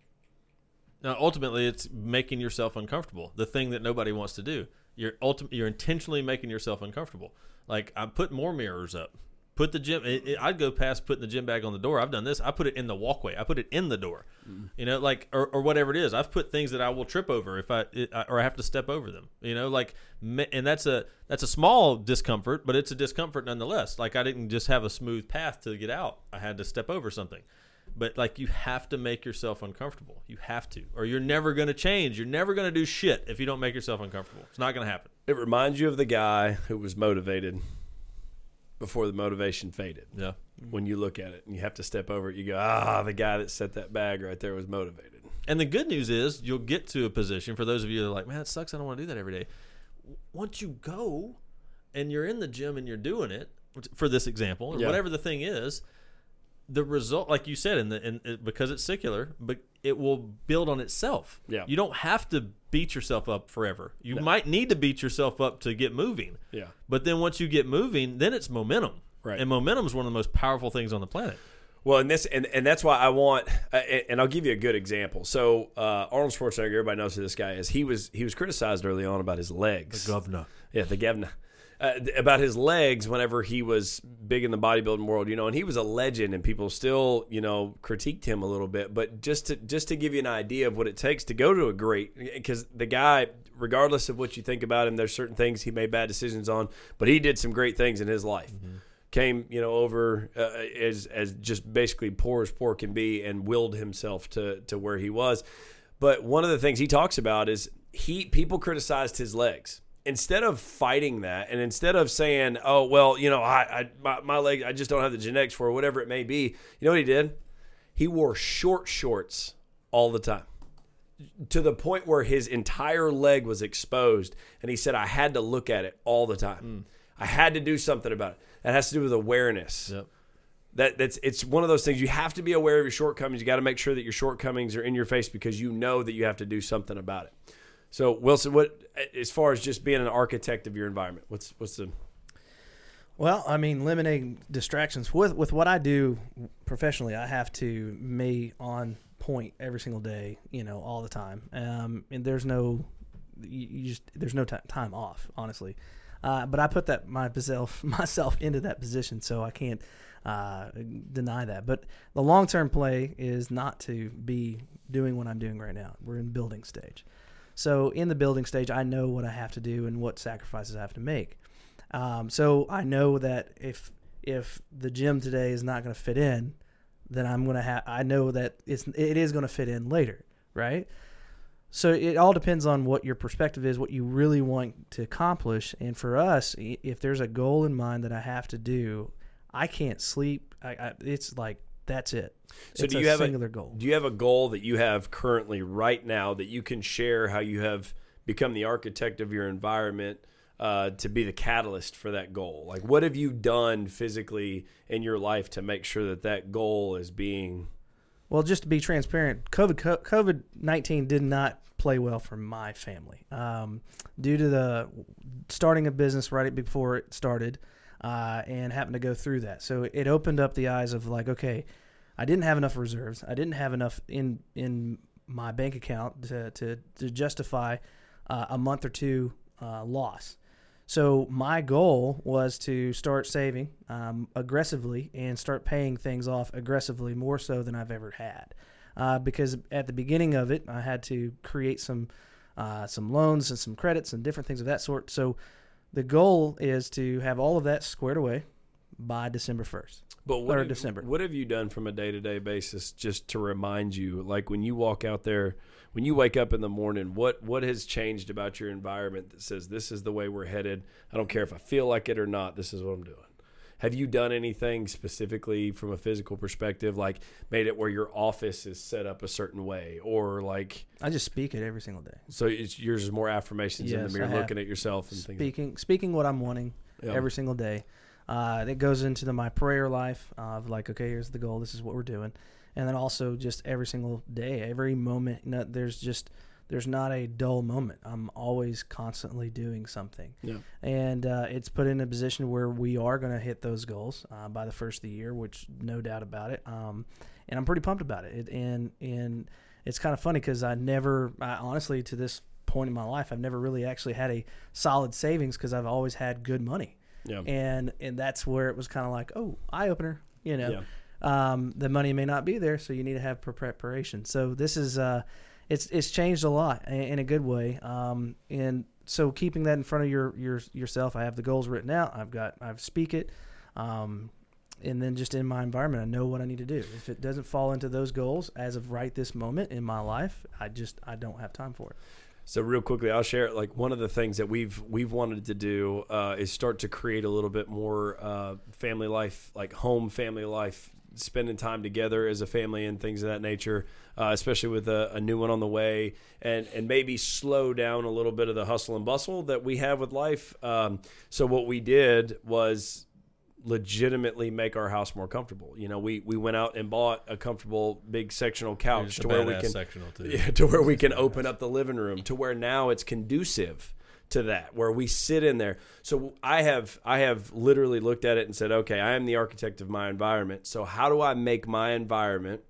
Now, ultimately, it's making yourself uncomfortable. The thing that nobody wants to do. You're ultim- You're intentionally making yourself uncomfortable. Like I put more mirrors up. Put the gym. It, it- I'd go past putting the gym bag on the door. I've done this. I put it in the walkway. I put it in the door. Mm. You know, like or, or whatever it is. I've put things that I will trip over if I, it, I or I have to step over them. You know, like and that's a that's a small discomfort, but it's a discomfort nonetheless. Like I didn't just have a smooth path to get out. I had to step over something. But like you have to make yourself uncomfortable. You have to, or you're never going to change. You're never going to do shit if you don't make yourself uncomfortable. It's not going to happen. It reminds you of the guy who was motivated before the motivation faded. Yeah. When you look at it and you have to step over it, you go, ah, the guy that set that bag right there was motivated. And the good news is you'll get to a position for those of you that are like, man, it sucks. I don't want to do that every day. Once you go and you're in the gym and you're doing it, for this example, or Yeah. whatever the thing is, the result, like you said, in the in, it, because it's secular, but it will build on itself. Yeah. You don't have to beat yourself up forever. You might need to beat yourself up to get moving. Yeah. But then once you get moving, then it's momentum. Right. And momentum is one of the most powerful things on the planet. Well, and this and, and that's why I want, uh, and I'll give you a good example. So uh, Arnold Schwarzenegger, everybody knows who this guy is. He was he was criticized early on about his legs. Governor. Yeah, the governor. Uh, about his legs whenever he was big in the bodybuilding world, you know, and he was a legend, and people still, you know, critiqued him a little bit. But just to just to give you an idea of what it takes to go to a great, because the guy, regardless of what you think about him, there's certain things he made bad decisions on, but he did some great things in his life. Came, you know, over uh, as as just basically poor as poor can be, and willed himself to to where he was. But one of the things he talks about is he people criticized his legs. Instead of fighting that, and instead of saying, "Oh well, you know, I, I my, my leg, I just don't have the genetics for whatever it may be," you know what he did? He wore short shorts all the time to the point where his entire leg was exposed, and he said, "I had to look at it all the time. Hmm. I had to do something about it." That has to do with awareness Yep. that that's it's one of those things you have to be aware of your shortcomings you got to make sure that your shortcomings are in your face because you know that you have to do something about it so wilson what as far as just being an architect of your environment what's what's the Well, I mean, eliminating distractions with with what I do professionally, I have to be on point every single day, you know, all the time. Um, and there's no, you, just there's no ti time off, honestly. Uh, but I put that myself [laughs] myself into that position, so I can't uh, deny that. But the long term play is not to be doing what I'm doing right now. We're in building stage. So in the building stage, I know what I have to do and what sacrifices I have to make. Um, so I know that if if the gym today is not going to fit in, then I'm going to have. I know that it's it is going to fit in later, right? So it all depends on what your perspective is, what you really want to accomplish. And for us, if there's a goal in mind that I have to do, I can't sleep. I, I, it's like that's it. So it's do a you have a- singular goal? do you have a goal that you have currently right now that you can share how you have become the architect of your environment uh, to be the catalyst for that goal like what have you done physically in your life to make sure that that goal is being Well, just to be transparent, COVID COVID nineteen did not play well for my family um, due to the starting a business right before it started uh, and happened to go through that. So it opened up the eyes of like, okay, I didn't have enough reserves. I didn't have enough in in my bank account to to, to justify uh, a month or two uh, loss. So my goal was to start saving um, aggressively and start paying things off aggressively, more so than I've ever had. Uh, because at the beginning of it, I had to create some uh, some loans and some credits and different things of that sort. So the goal is to have all of that squared away by December first. But what Or have, December. What have you done from a day to day basis just to remind you, like when you walk out there, when you wake up in the morning, what what has changed about your environment that says this is the way we're headed? I don't care if I feel like it or not. This is what I'm doing. Have you done anything specifically from a physical perspective, like made it where your office is set up a certain way, or like I just speak it every single day. so it's, yours is more affirmations in the mirror, I have. looking at yourself and thinking. speaking speaking what I'm wanting Yeah. every single day. Uh, it goes into the, my prayer life of like, okay, here's the goal. This is what we're doing, and then also just every single day, every moment. No, there's just there's not a dull moment. I'm always constantly doing something, Yeah. and uh, it's put in a position where we are going to hit those goals uh, by the first of the year, which no doubt about it. Um, and I'm pretty pumped about it. it and and it's kind of funny because I never, I, honestly, to this point in my life, I've never really actually had a solid savings because I've always had good money. Yeah. and and that's where it was kind of like, oh, eye opener, you know. Yeah. Um, the money may not be there, so you need to have preparation. So this is uh, it's it's changed a lot in, a good way. Um, and so keeping that in front of your your yourself, I have the goals written out. I've got I've speak it. Um, and then just in my environment, I know what I need to do. If it doesn't fall into those goals as of right this moment in my life, I just I don't have time for it. So real quickly, I'll share like one of the things that we've we've wanted to do uh, is start to create a little bit more uh, family life, like home family life, spending time together as a family and things of that nature. Uh, especially with a, a new one on the way, and and maybe slow down a little bit of the hustle and bustle that we have with life. Um, so what we did was legitimately make our house more comfortable. You know, we we went out and bought a comfortable big sectional couch to where we can sectional too. yeah, [laughs] to where we can open up the living room to where now it's conducive to that where we sit in there. So i have i have literally looked at it and said okay i am the architect of my environment. So how do i make my environment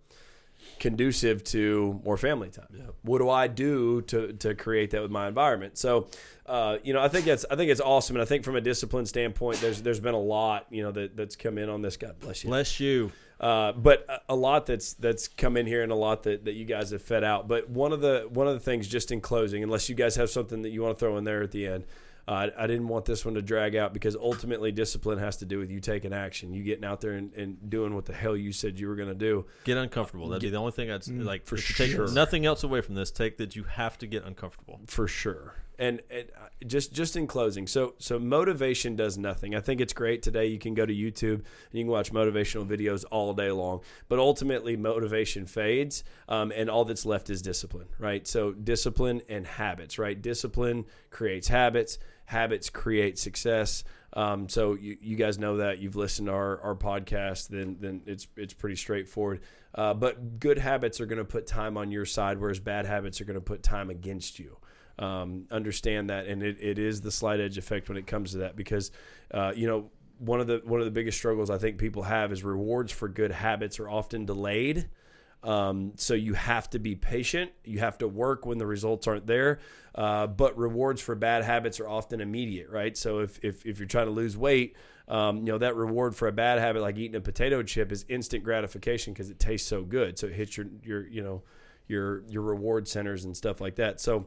conducive to more family time? What do i do to to create that with my environment? So uh, you know i think that's i think it's awesome. And i think from a discipline standpoint there's there's been a lot you know that that's come in on this. God bless you. Bless you. Uh, but a- lot that's that's come in here and a lot that, that you guys have fed out. But one of the one of the things, just in closing, unless you guys have something that you want to throw in there at the end, uh, I, didn't want this one to drag out because ultimately discipline has to do with you taking action, you getting out there and, and doing what the hell you said you were going to do. Get uncomfortable. That'd be the only thing I'd Mm, like. for you take sure. nothing else away from this. Take that you have to get uncomfortable. for sure. And, uh, just just in closing, so so motivation does nothing. I think it's great today. You can go to YouTube and you can watch motivational videos all day long. But ultimately, motivation fades, um, and all that's left is discipline, right? So discipline and habits, right? Discipline creates habits. Habits create success. Um, so you, you guys know that you've listened to our, our podcast, then then it's it's pretty straightforward. Uh, but good habits are going to put time on your side, whereas bad habits are going to put time against you um, understand that, and it, it is the slight edge effect when it comes to that because uh, you know one of the one of the biggest struggles I think people have is rewards for good habits are often delayed. Um, so you have to be patient. You have to work when the results aren't there. Uh, but rewards for bad habits are often immediate, right? So if if, if you're trying to lose weight, um, you know that reward for a bad habit like eating a potato chip is instant gratification because it tastes so good. So it hits your your you know your your reward centers and stuff like that. So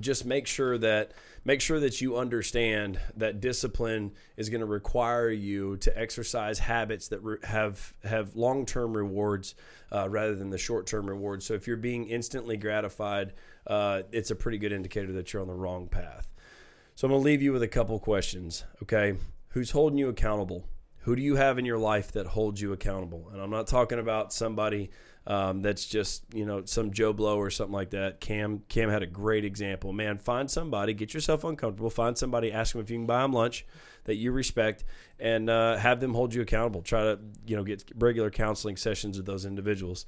just make sure that make sure that you understand that discipline is going to require you to exercise habits that re- have have long term rewards uh, rather than the short term rewards. So if you're being instantly gratified, uh, it's a pretty good indicator that you're on the wrong path. So I'm going to leave you with a couple questions. Okay, who's holding you accountable? Who do you have in your life that holds you accountable? And I'm not talking about somebody um, that's just you know some Joe Blow or something like that. Cam Cam had a great example. Man, find somebody, get yourself uncomfortable, find somebody, ask them if you can buy them lunch that you respect, and uh, have them hold you accountable. Try to you know get regular counseling sessions with those individuals.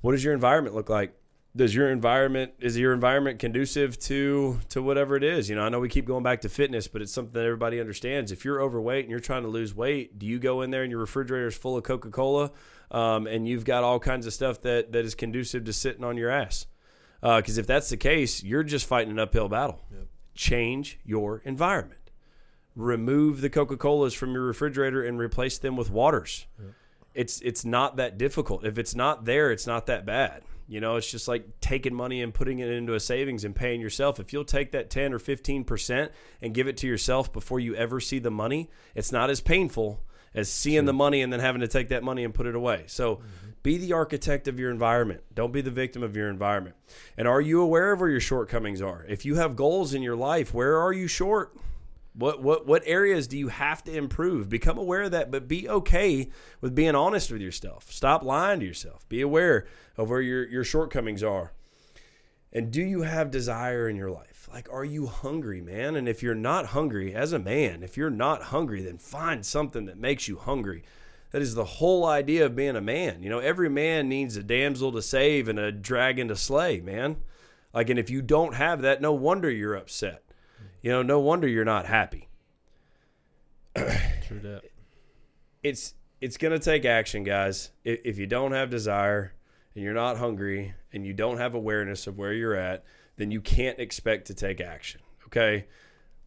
What does your environment look like? Does your environment is your environment conducive to to whatever it is? You know, I know we keep going back to fitness, but it's something that everybody understands. If you're overweight and you're trying to lose weight, do you go in there and your refrigerator is full of Coca Cola? Um, and you've got all kinds of stuff that that is conducive to sitting on your ass. Because if that's the case, you're just fighting an uphill battle. Change your environment. Remove the Coca Colas from your refrigerator and replace them with waters. It's it's not that difficult. If it's not there, it's not that bad. You know, it's just like taking money and putting it into a savings and paying yourself. If you'll take that 10 or 15% and give it to yourself before you ever see the money, it's not as painful as seeing the money and then having to take that money and put it away. So mm-hmm. be the architect of your environment. Don't be the victim of your environment. And are you aware of where your shortcomings are? If you have goals in your life, where are you short? What what what areas do you have to improve? Become aware of that, but be okay with being honest with yourself. Stop lying to yourself. Be aware of where your your shortcomings are. And do you have desire in your life? Like, are you hungry, man? And if you're not hungry, as a man, if you're not hungry, then find something that makes you hungry. That is the whole idea of being a man. You know, every man needs a damsel to save and a dragon to slay, man. Like, and if you don't have that, no wonder you're upset. You know, no wonder you're not happy. True that. it's it's gonna take action, guys. If, if you don't have desire and you're not hungry and you don't have awareness of where you're at, then you can't expect to take action. Okay,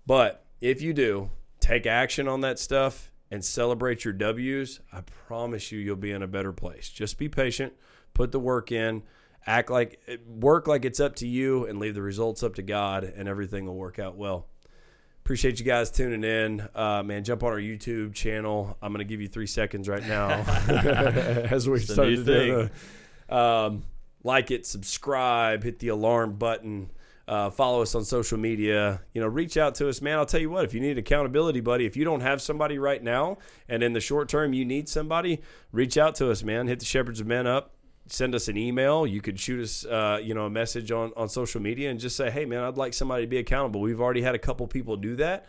but if you do, take action on that stuff and celebrate your W's, I promise you, you'll be in a better place. Just be patient, put the work in, act like work like it's up to you, and leave the results up to God, and everything will work out well. Appreciate you guys tuning in. Uh, man, jump on our YouTube channel. I'm going to give you three seconds right now [laughs] as we It's start to do the, um, like it, subscribe, hit the alarm button, uh, follow us on social media. You know, reach out to us, man. I'll tell you what, if you need accountability, buddy, if you don't have somebody right now and in the short term you need somebody, reach out to us, man. Hit the Shepherds of Men up. Send us an email. You could shoot us, uh, you know, a message on, on social media and just say, "Hey, man, I'd like somebody to be accountable." We've already had a couple people do that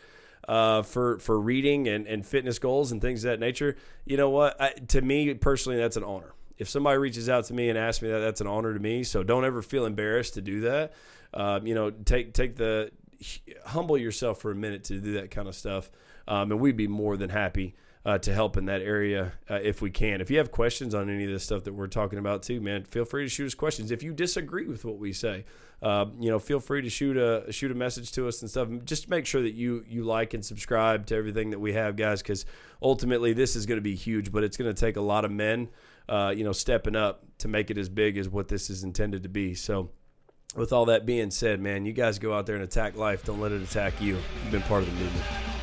uh, for for reading and, and fitness goals and things of that nature. You know what? I, to me personally, that's an honor. If somebody reaches out to me and asks me that, that's an honor to me. So don't ever feel embarrassed to do that. Uh, you know, take take the humble yourself for a minute to do that kind of stuff, um, and we'd be more than happy. Uh, to help in that area uh, if we can. If you have questions on any of this stuff that we're talking about too, man, feel free to shoot us questions. If you disagree with what we say, uh, you know, feel free to shoot a shoot a message to us and stuff. Just make sure that you you like and subscribe to everything that we have, guys, because ultimately this is going to be huge, but it's going to take a lot of men, uh, you know, stepping up to make it as big as what this is intended to be. So. With all that being said, man, you guys go out there and attack life. Don't let it attack you. You've been part of the movement.